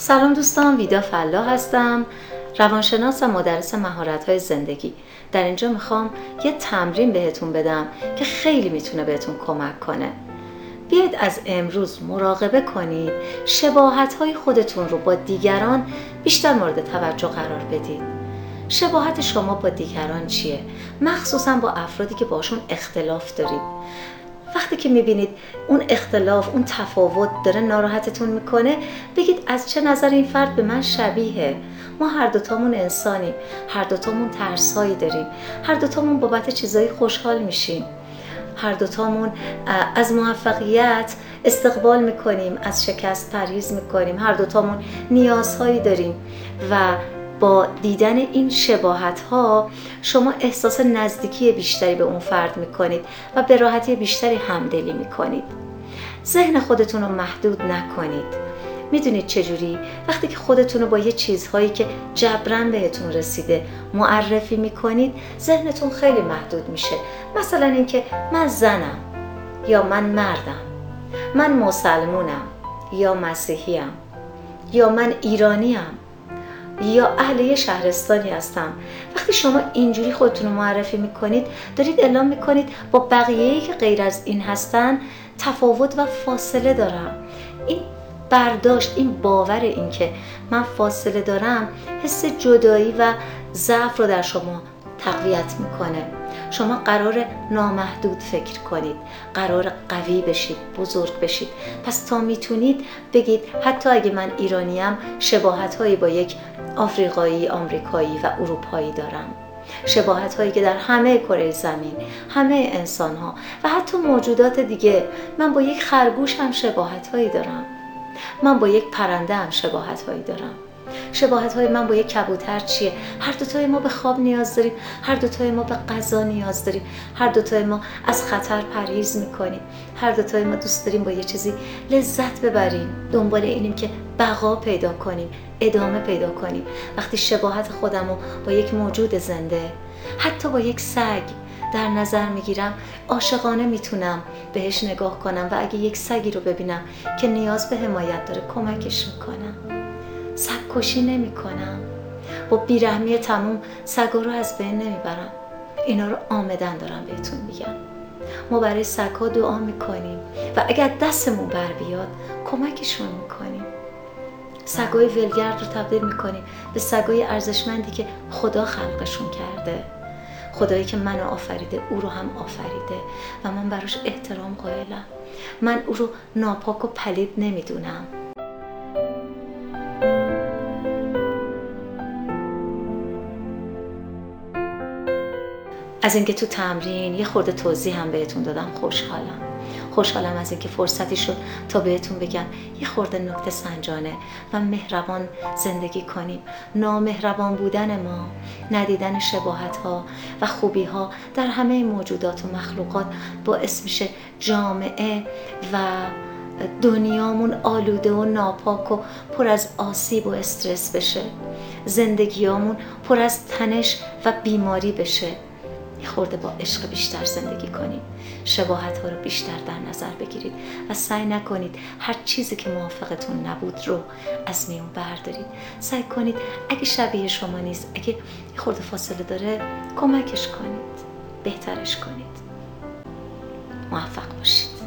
سلام دوستان ویدا فلا هستم روانشناس و مدرس مهارت های زندگی. در اینجا می‌خوام یه تمرین بهتون بدم که خیلی می‌تونه بهتون کمک کنه. بیاید از امروز مراقبه کنید شباهت های خودتون رو با دیگران بیشتر مورد توجه قرار بدید. شباهت شما با دیگران چیه؟ مخصوصا با افرادی که باشون اختلاف دارید. وقتی که می‌بینید اون اختلاف اون تفاوت داره ناراحتتون می‌کنه بگید از چه نظر این فرد به من شبیه ما هر دوتامون انسانیم. هر دوتامون ترسهایی داریم. هر دوتامون بابت چیزایی خوشحال میشیم. هر دوتامون از موفقیت استقبال می‌کنیم از شکست پریز می‌کنیم. هر دوتامون نیازهایی داریم و با دیدن این شباهت ها شما احساس نزدیکی بیشتری به اون فرد می‌کنید و به راحتی بیشتری همدلی می‌کنید. ذهن خودتون رو محدود نکنید. می‌دونید چجوری؟ وقتی که خودتون رو با یه چیزهایی که جبران بهتون رسیده معرفی می‌کنید ذهنتون خیلی محدود میشه. مثلا اینکه من زنم یا من مردم من مسلمونم یا مسیحیم یا من ایرانیم. یا اهل یه شهرستانی هستم. وقتی شما اینجوری خودتون رو معرفی می‌کنید دارید اعلام می‌کنید با بقیه که غیر از این هستن تفاوت و فاصله دارم. این برداشت این باور این که من فاصله دارم حس جدایی و ضعف رو در شما تقویت می‌کنه. شما قرار نامحدود فکر کنید. قرار قوی بشید بزرگ بشید. پس تا می‌تونید بگید حتی اگه من ایرانیم شباهت هایی با یک آفریقایی، آمریکایی و اروپایی دارم. شباهت هایی که در همه کره زمین همه انسان ها و حتی موجودات دیگه. من با یک خرگوش هم شباهت هایی دارم. من با یک پرنده هم شباهت هایی دارم. شباهت های من با یک کبوتر چیه؟ هر دوتای ما به خواب نیاز داریم هر دوتای ما به غذا نیاز داریم هر دوتای ما از خطر پریز می‌کنیم هر دوتای ما دوست داریم با یه چیزی لذت ببریم. دنبال اینیم که بقا پیدا کنیم ادامه پیدا کنیم. وقتی شباهت خودم رو با یک موجود زنده حتی با یک سگ در نظر می‌گیرم عاشقانه می‌تونم بهش نگاه کنم و اگه یک سگی رو ببینم که نیاز به حمایت داره کمکش می‌کنم. سگ کشی نمی کنم با بیرحمی تموم سگا رو از بین نمی‌برم. اینا رو آمدن دارم بهتون میگم. ما برای سگا دعا می‌کنیم و اگر دستمون بر بیاد کمکشون می‌کنیم. سگای ولگرد رو تبدیل می‌کنیم به سگای ارزشمندی که خدا خلقشون کرده. خدایی که منو آفریده او رو هم آفریده و من براش احترام قائلم. من او رو ناپاک و پلید نمی‌دونم. از اینکه تو تمرین یه خورده توضیح هم بهتون دادم خوشحالم. خوشحالم از اینکه فرصتی شد تا بهتون بگم یه خورده نکته سنجانه و مهربان زندگی کنیم. نامهربان بودن ما ندیدن شباهت ها و خوبی ها در همه موجودات و مخلوقات باعث میشه جامعه و دنیامون آلوده و ناپاک و پر از آسیب و استرس بشه. زندگیامون پر از تنش و بیماری بشه. یه خورده با عشق بیشتر زندگی کنید. شباهت ها رو بیشتر در نظر بگیرید و سعی نکنید هر چیزی که موافقتون نبود رو از میون بردارید. سعی کنید اگه شبیه شما نیست اگه یه خورده فاصله داره کمکش کنید. بهترش کنید. موفق باشید.